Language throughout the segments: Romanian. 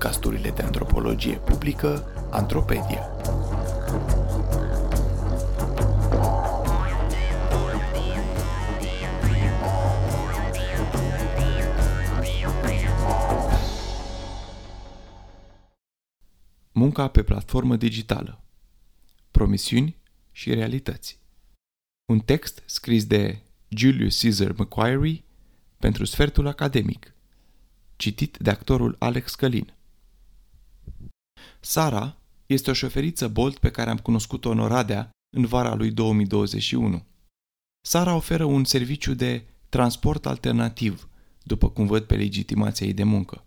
podcasturile de antropologie publică Antropedia. Munca pe platformă digitală Promisiuni și realități Un text scris de Julius Caesar McQuarrie pentru sfertul academic citit de actorul Alex Călin. Sara este o șoferiță Bolt pe care am cunoscut-o în Oradea în vara lui 2021. Sara oferă un serviciu de transport alternativ, după cum văd pe legitimația ei de muncă.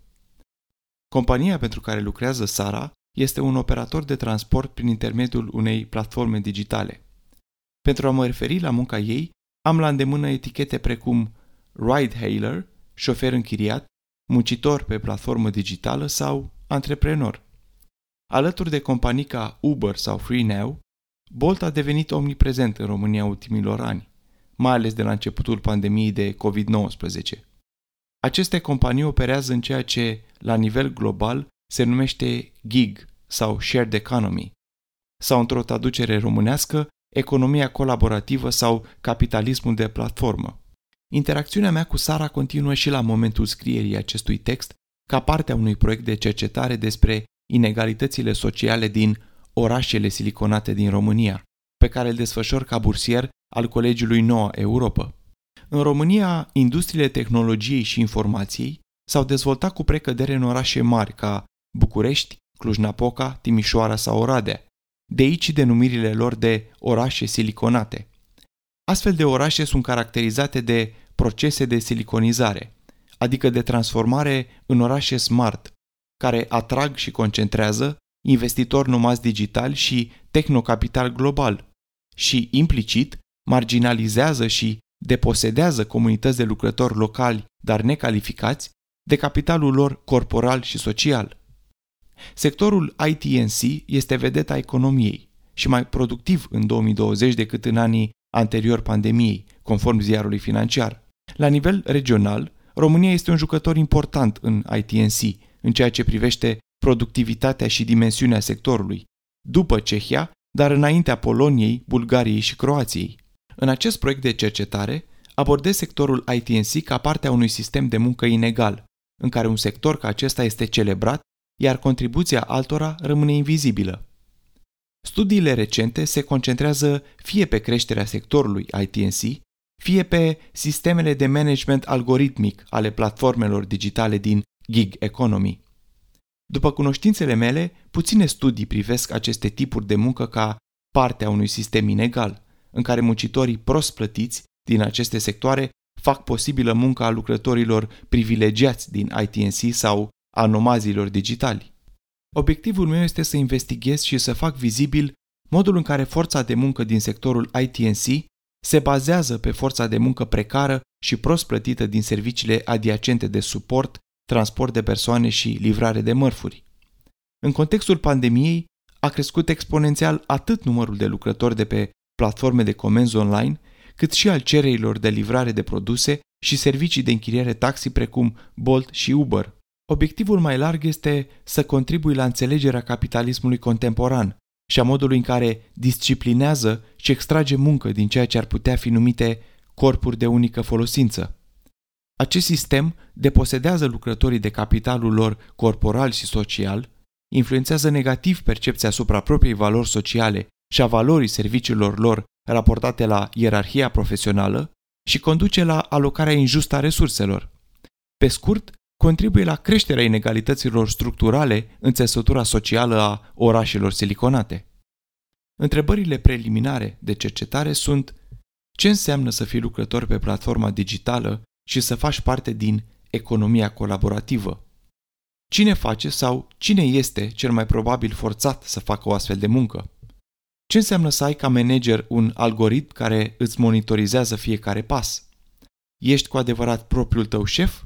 Compania pentru care lucrează Sara este un operator de transport prin intermediul unei platforme digitale. Pentru a mă referi la munca ei, am la îndemână etichete precum ride hailer, șofer închiriat, muncitor pe platformă digitală sau antreprenor. Alături de companii ca Uber sau FreeNow, Bolt a devenit omniprezent în România ultimilor ani, mai ales de la începutul pandemiei de COVID-19. Aceste companii operează în ceea ce, la nivel global, se numește gig sau shared economy, sau într-o traducere românească, economia colaborativă sau capitalismul de platformă. Interacțiunea mea cu Sara continuă și la momentul scrierii acestui text, ca parte a unui proiect de cercetare despre inegalitățile sociale din orașele siliconate din România, pe care îl desfășor ca bursier al Colegiului Noua Europa. În România, industriile tehnologiei și informației s-au dezvoltat cu precădere în orașe mari ca București, Cluj-Napoca, Timișoara sau Oradea. De aici denumirile lor de orașe siliconate. Astfel de orașe sunt caracterizate de procese de siliconizare, adică de transformare în orașe smart, care atrag și concentrează investitori numați digital și tehnocapital global și, implicit, marginalizează și deposedează comunități de lucrători locali, dar necalificați, de capitalul lor corporal și social. Sectorul ITNC este vedeta economiei și mai productiv în 2020 decât în anii anterior pandemiei, conform ziarului financiar. La nivel regional, România este un jucător important în ITNC, în ceea ce privește productivitatea și dimensiunea sectorului, după Cehia, dar înaintea Poloniei, Bulgariei și Croației. În acest proiect de cercetare, abordez sectorul ITNC ca parte a unui sistem de muncă inegal, în care un sector ca acesta este celebrat, iar contribuția altora rămâne invizibilă. Studiile recente se concentrează fie pe creșterea sectorului ITNC, fie pe sistemele de management algoritmic ale platformelor digitale din gig economy. După cunoștințele mele, puține studii privesc aceste tipuri de muncă ca parte a unui sistem inegal, în care muncitorii prost plătiți din aceste sectoare fac posibilă munca a lucrătorilor privilegiați din ITNC sau a nomazilor digitali. Obiectivul meu este să investighez și să fac vizibil modul în care forța de muncă din sectorul ITNC se bazează pe forța de muncă precară și prost plătită din serviciile adiacente de suport, transport de persoane și livrare de mărfuri. În contextul pandemiei, a crescut exponențial atât numărul de lucrători de pe platforme de comenzi online, cât și al cererilor de livrare de produse și servicii de închiriere taxi precum Bolt și Uber. Obiectivul mai larg este să contribui la înțelegerea capitalismului contemporan, și a modului în care disciplinează și extrage muncă din ceea ce ar putea fi numite corpuri de unică folosință. Acest sistem deposedează lucrătorii de capitalul lor corporal și social, influențează negativ percepția asupra propriei valori sociale și a valorii serviciilor lor raportate la ierarhia profesională și conduce la alocarea injustă a resurselor. Pe scurt, contribuie la creșterea inegalităților structurale în țesătura socială a orașelor siliconate. Întrebările preliminare de cercetare sunt ce înseamnă să fii lucrător pe platforma digitală și să faci parte din economia colaborativă? Cine face sau cine este cel mai probabil forțat să facă o astfel de muncă? Ce înseamnă să ai ca manager un algoritm care îți monitorizează fiecare pas? Ești cu adevărat propriul tău șef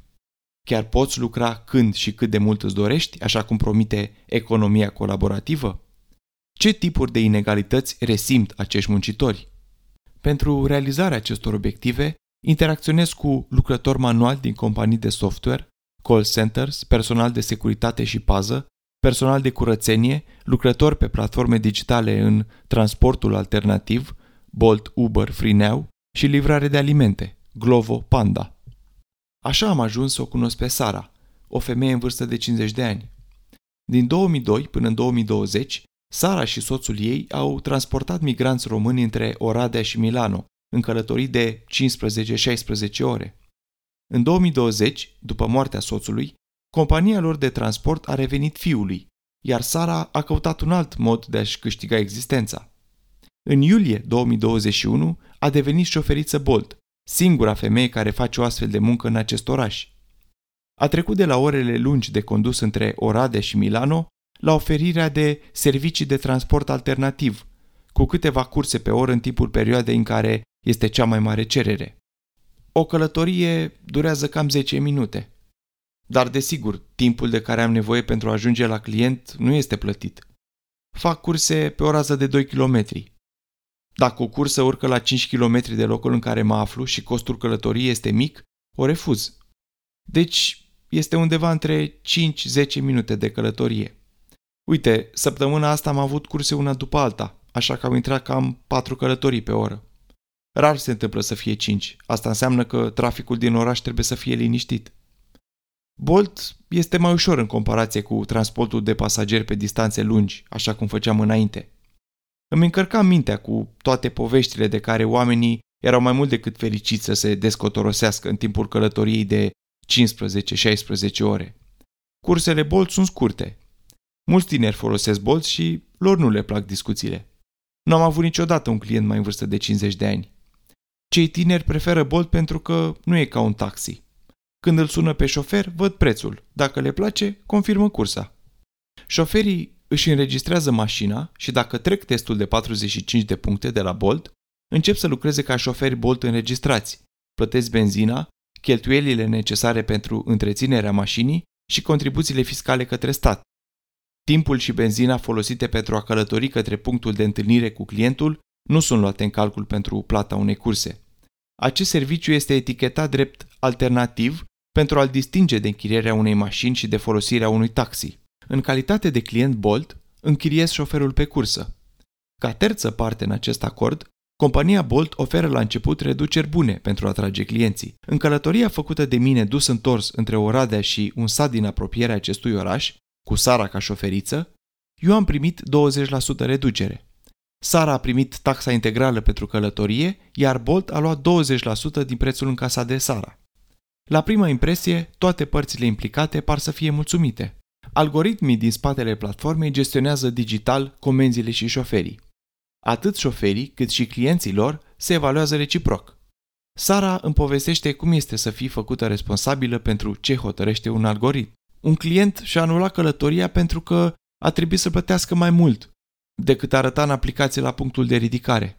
Chiar poți lucra când și cât de mult îți dorești, așa cum promite economia colaborativă? Ce tipuri de inegalități resimt acești muncitori? Pentru realizarea acestor obiective, interacționez cu lucrători manuali din companii de software, call centers, personal de securitate și pază, personal de curățenie, lucrători pe platforme digitale în transportul alternativ, Bolt, Uber, Freenow și livrare de alimente, Glovo, Panda. Așa am ajuns să o cunosc pe Sara, o femeie în vârstă de 50 de ani. Din 2002 până în 2020, Sara și soțul ei au transportat migranți români între Oradea și Milano, în călătorii de 15-16 ore. În 2020, după moartea soțului, compania lor de transport a revenit fiului, iar Sara a căutat un alt mod de a-și câștiga existența. În iulie 2021 a devenit șoferiță Bolt, singura femeie care face o astfel de muncă în acest oraș. A trecut de la orele lungi de condus între Oradea și Milano la oferirea de servicii de transport alternativ, cu câteva curse pe oră în timpul perioadei în care este cea mai mare cerere. O călătorie durează cam 10 minute. Dar, desigur, timpul de care am nevoie pentru a ajunge la client nu este plătit. Fac curse pe o rază de 2 km. Dacă o cursă urcă la 5 km de locul în care mă aflu și costul călătoriei este mic, o refuz. Deci, este undeva între 5-10 minute de călătorie. Uite, săptămâna asta am avut curse una după alta, așa că au intrat cam 4 călătorii pe oră. Rar se întâmplă să fie 5. Asta înseamnă că traficul din oraș trebuie să fie liniștit. Bolt este mai ușor în comparație cu transportul de pasageri pe distanțe lungi, așa cum făceam înainte. Îmi încărcam mintea cu toate poveștile de care oamenii erau mai mult decât fericiți să se descotorosească în timpul călătoriei de 15-16 ore. Cursele Bolt sunt scurte. Mulți tineri folosesc Bolt și lor nu le plac discuțiile. Nu am avut niciodată un client mai în vârstă de 50 de ani. Cei tineri preferă Bolt pentru că nu e ca un taxi. Când îl sună pe șofer, văd prețul. Dacă le place, confirmă cursa. Șoferii își înregistrează mașina și dacă trec testul de 45 de puncte de la Bolt, încep să lucreze ca șoferi Bolt înregistrați, plătesc benzina, cheltuielile necesare pentru întreținerea mașinii și contribuțiile fiscale către stat. Timpul și benzina folosite pentru a călători către punctul de întâlnire cu clientul nu sunt luate în calcul pentru plata unei curse. Acest serviciu este etichetat drept alternativ pentru a-l distinge de închirierea unei mașini și de folosirea unui taxi. În calitate de client Bolt, închiriez șoferul pe cursă. Ca terță parte în acest acord, compania Bolt oferă la început reduceri bune pentru a atrage clienții. În călătoria făcută de mine dus întors între Oradea și un sat din apropierea acestui oraș, cu Sara ca șoferiță, eu am primit 20% reducere. Sara a primit taxa integrală pentru călătorie, iar Bolt a luat 20% din prețul încasat de Sara. La prima impresie, toate părțile implicate par să fie mulțumite. Algoritmii din spatele platformei gestionează digital comenzile și șoferii. Atât șoferii cât și clienții lor se evaluează reciproc. Sara îmi povestește cum este să fii făcută responsabilă pentru ce hotărăște un algoritm. Un client și-a anulat călătoria pentru că a trebuit să plătească mai mult decât arăta în aplicație la punctul de ridicare.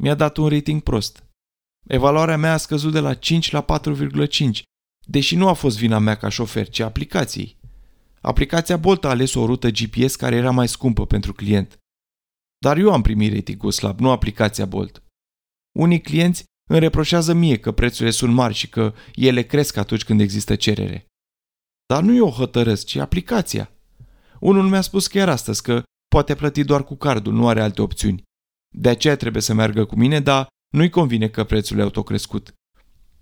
Mi-a dat un rating prost. Evaluarea mea a scăzut de la 5 la 4,5, deși nu a fost vina mea ca șofer, ci aplicației. Aplicația Bolt a ales o rută GPS care era mai scumpă pentru client. Dar eu am primit ratingul slab, nu aplicația Bolt. Unii clienți îmi reproșează mie că prețurile sunt mari și că ele cresc atunci când există cerere. Dar nu eu hotărăsc, ci aplicația. Unul mi-a spus chiar astăzi că poate plăti doar cu cardul, nu are alte opțiuni. De aceea trebuie să meargă cu mine, dar nu-i convine că prețurile au tot crescut.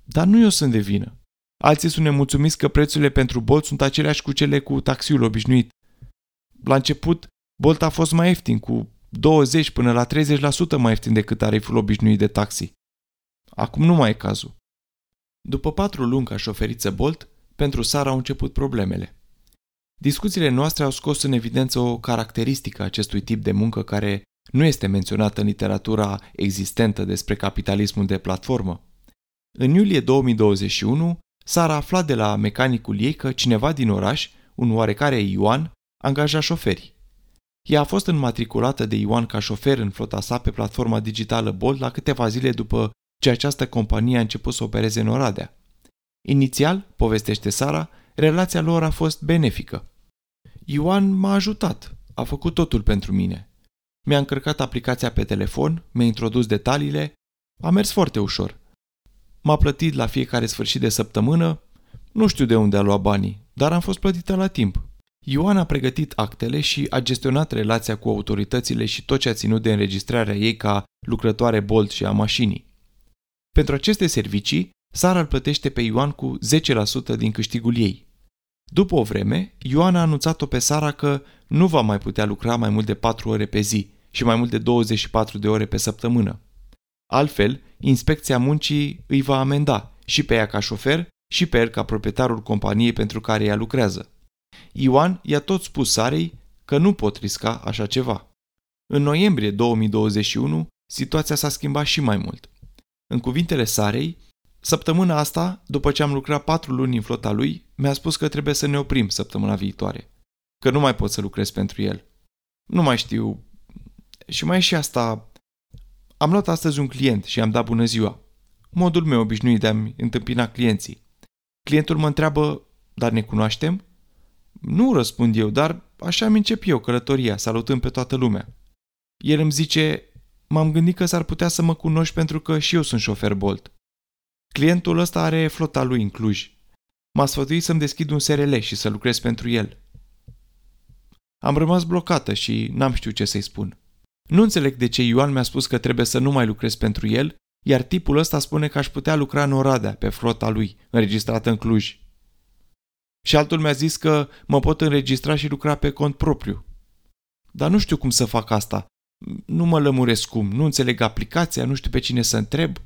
Dar nu eu sunt de vină. Alții sunt nemulțumiți că prețurile pentru Bolt sunt aceleași cu cele cu taxiul obișnuit. La început, Bolt a fost mai ieftin, cu 20 până la 30% mai ieftin decât tariful obișnuit de taxi. Acum nu mai e cazul. După patru luni ca șoferiță Bolt, pentru Sara au început problemele. Discuțiile noastre au scos în evidență o caracteristică a acestui tip de muncă care nu este menționată în literatura existentă despre capitalismul de platformă. În iulie 2021, Sara afla de la mecanicul ei că cineva din oraș, un oarecare Ioan, angaja șoferi. Ea a fost înmatriculată de Ioan ca șofer în flota sa pe platforma digitală Bolt la câteva zile după ce această companie a început să opereze în Oradea. Inițial, povestește Sara, relația lor a fost benefică. Ioan m-a ajutat, a făcut totul pentru mine. Mi-a încărcat aplicația pe telefon, mi-a introdus detaliile, a mers foarte ușor. M-a plătit la fiecare sfârșit de săptămână, Nu știu de unde a luat banii, dar am fost plătită la timp. Ioan a pregătit actele și a gestionat relația cu autoritățile și tot ce a ținut de înregistrarea ei ca lucrătoare Bolt și a mașinii. Pentru aceste servicii, Sara îl plătește pe Ioan cu 10% din câștigul ei. După o vreme, Ioan a anunțat-o pe Sara că nu va mai putea lucra mai mult de 4 ore pe zi și mai mult de 24 de ore pe săptămână. Altfel, inspecția muncii îi va amenda și pe ea ca șofer și pe el ca proprietarul companiei pentru care ea lucrează. Ioan i-a tot spus Sarei că nu pot risca așa ceva. În noiembrie 2021, situația s-a schimbat și mai mult. În cuvintele Sarei, săptămâna asta, după ce am lucrat patru luni în flota lui, mi-a spus că trebuie să ne oprim săptămâna viitoare. Că nu mai pot să lucrez pentru el. Nu mai știu. Și mai e și asta. Am luat astăzi un client și am dat bună ziua. Modul meu obișnuit de a-mi întâmpina clienții. Clientul mă întreabă, dar ne cunoaștem? Nu răspund eu, dar așa mi încep eu călătoria, salutând pe toată lumea. El îmi zice, m-am gândit că s-ar putea să mă cunoști pentru că și eu sunt șofer Bolt. Clientul ăsta are flota lui în Cluj. M-a sfătuit să-mi deschid un SRL și să lucrez pentru el. Am rămas blocată și n-am știut ce să-i spun. Nu înțeleg de ce Ioan mi-a spus că trebuie să nu mai lucrez pentru el, iar tipul ăsta spune că aș putea lucra în Oradea, pe flota lui, înregistrată în Cluj. Și altul mi-a zis că mă pot înregistra și lucra pe cont propriu. Dar nu știu cum să fac asta. Nu mă lămuresc cum, nu înțeleg aplicația, nu știu pe cine să întreb.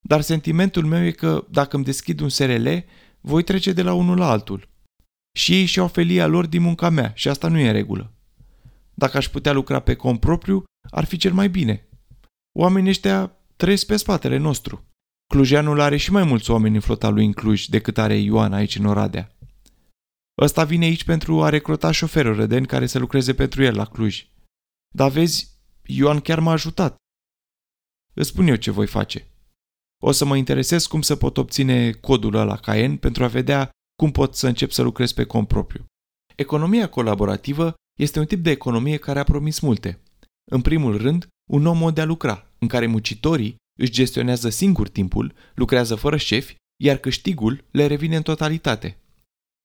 Dar sentimentul meu e că dacă îmi deschid un SRL, voi trece de la unul la altul. Și ei și-au felia lor din munca mea și asta nu e în regulă. Dacă aș putea lucra pe cont propriu, ar fi cel mai bine. Oamenii ăștia trăiesc pe spatele nostru. Clujeanul are și mai mulți oameni în flota lui în Cluj decât are Ioan aici în Oradea. Ăsta vine aici pentru a recruta șoferul rădeni care să lucreze pentru el la Cluj. Dar vezi, Ioan chiar m-a ajutat. Îți spun eu ce voi face. O să mă interesez cum să pot obține codul ăla Caen pentru a vedea cum pot să încep să lucrez pe cont propriu. Economia colaborativă este un tip de economie care a promis multe. În primul rând, un nou mod de a lucra, în care muncitorii își gestionează singur timpul, lucrează fără șefi, iar câștigul le revine în totalitate.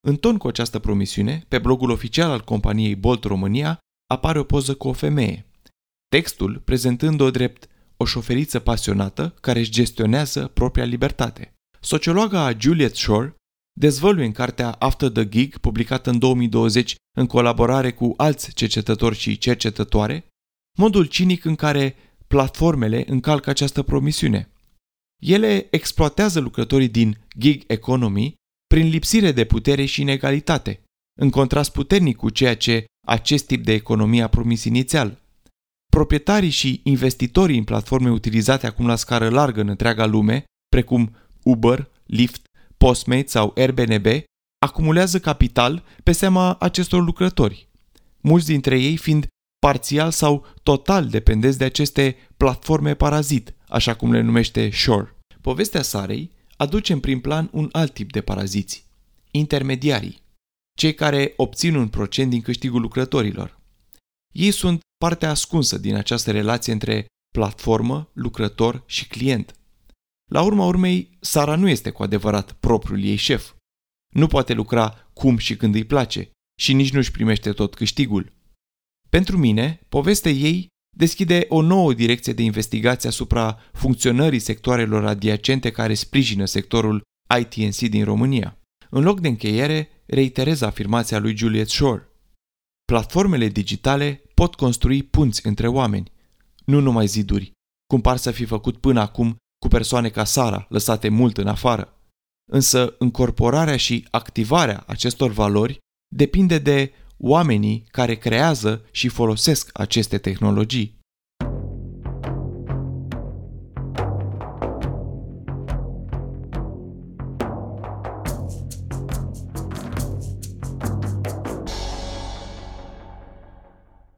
În ton cu această promisiune, pe blogul oficial al companiei Bolt România apare o poză cu o femeie. Textul prezentând-o drept o șoferiță pasionată care își gestionează propria libertate. Sociologa Juliet Shore dezvăluie în cartea After the Gig, publicată în 2020 în colaborare cu alți cercetători și cercetătoare, modul cinic în care platformele încalcă această promisiune. Ele exploatează lucrătorii din gig economy prin lipsire de putere și inegalitate, în contrast puternic cu ceea ce acest tip de economie a promis inițial. Proprietarii și investitorii în platforme utilizate acum la scară largă în întreaga lume, precum Uber, Lyft, Postmates sau Airbnb, acumulează capital pe seama acestor lucrători, mulți dintre ei fiind parțial sau total dependenți de aceste platforme parazit, așa cum le numește Shore. Povestea Sarei aduce în prim plan un alt tip de paraziți, intermediarii, cei care obțin un procent din câștigul lucrătorilor. Ei sunt partea ascunsă din această relație între platformă, lucrător și client. La urma urmei, Sara nu este cu adevărat propriul ei șef. Nu poate lucra cum și când îi place și nici nu își primește tot câștigul. Pentru mine, povestea ei deschide o nouă direcție de investigație asupra funcționării sectoarelor adiacente care sprijină sectorul ITNC din România. În loc de încheiere, reiterez afirmația lui Juliet Shore. Platformele digitale pot construi punți între oameni, nu numai ziduri, cum par să fi făcut până acum cu persoane ca Sara, lăsate mult în afară. Însă încorporarea și activarea acestor valori depinde de oamenii care creează și folosesc aceste tehnologii.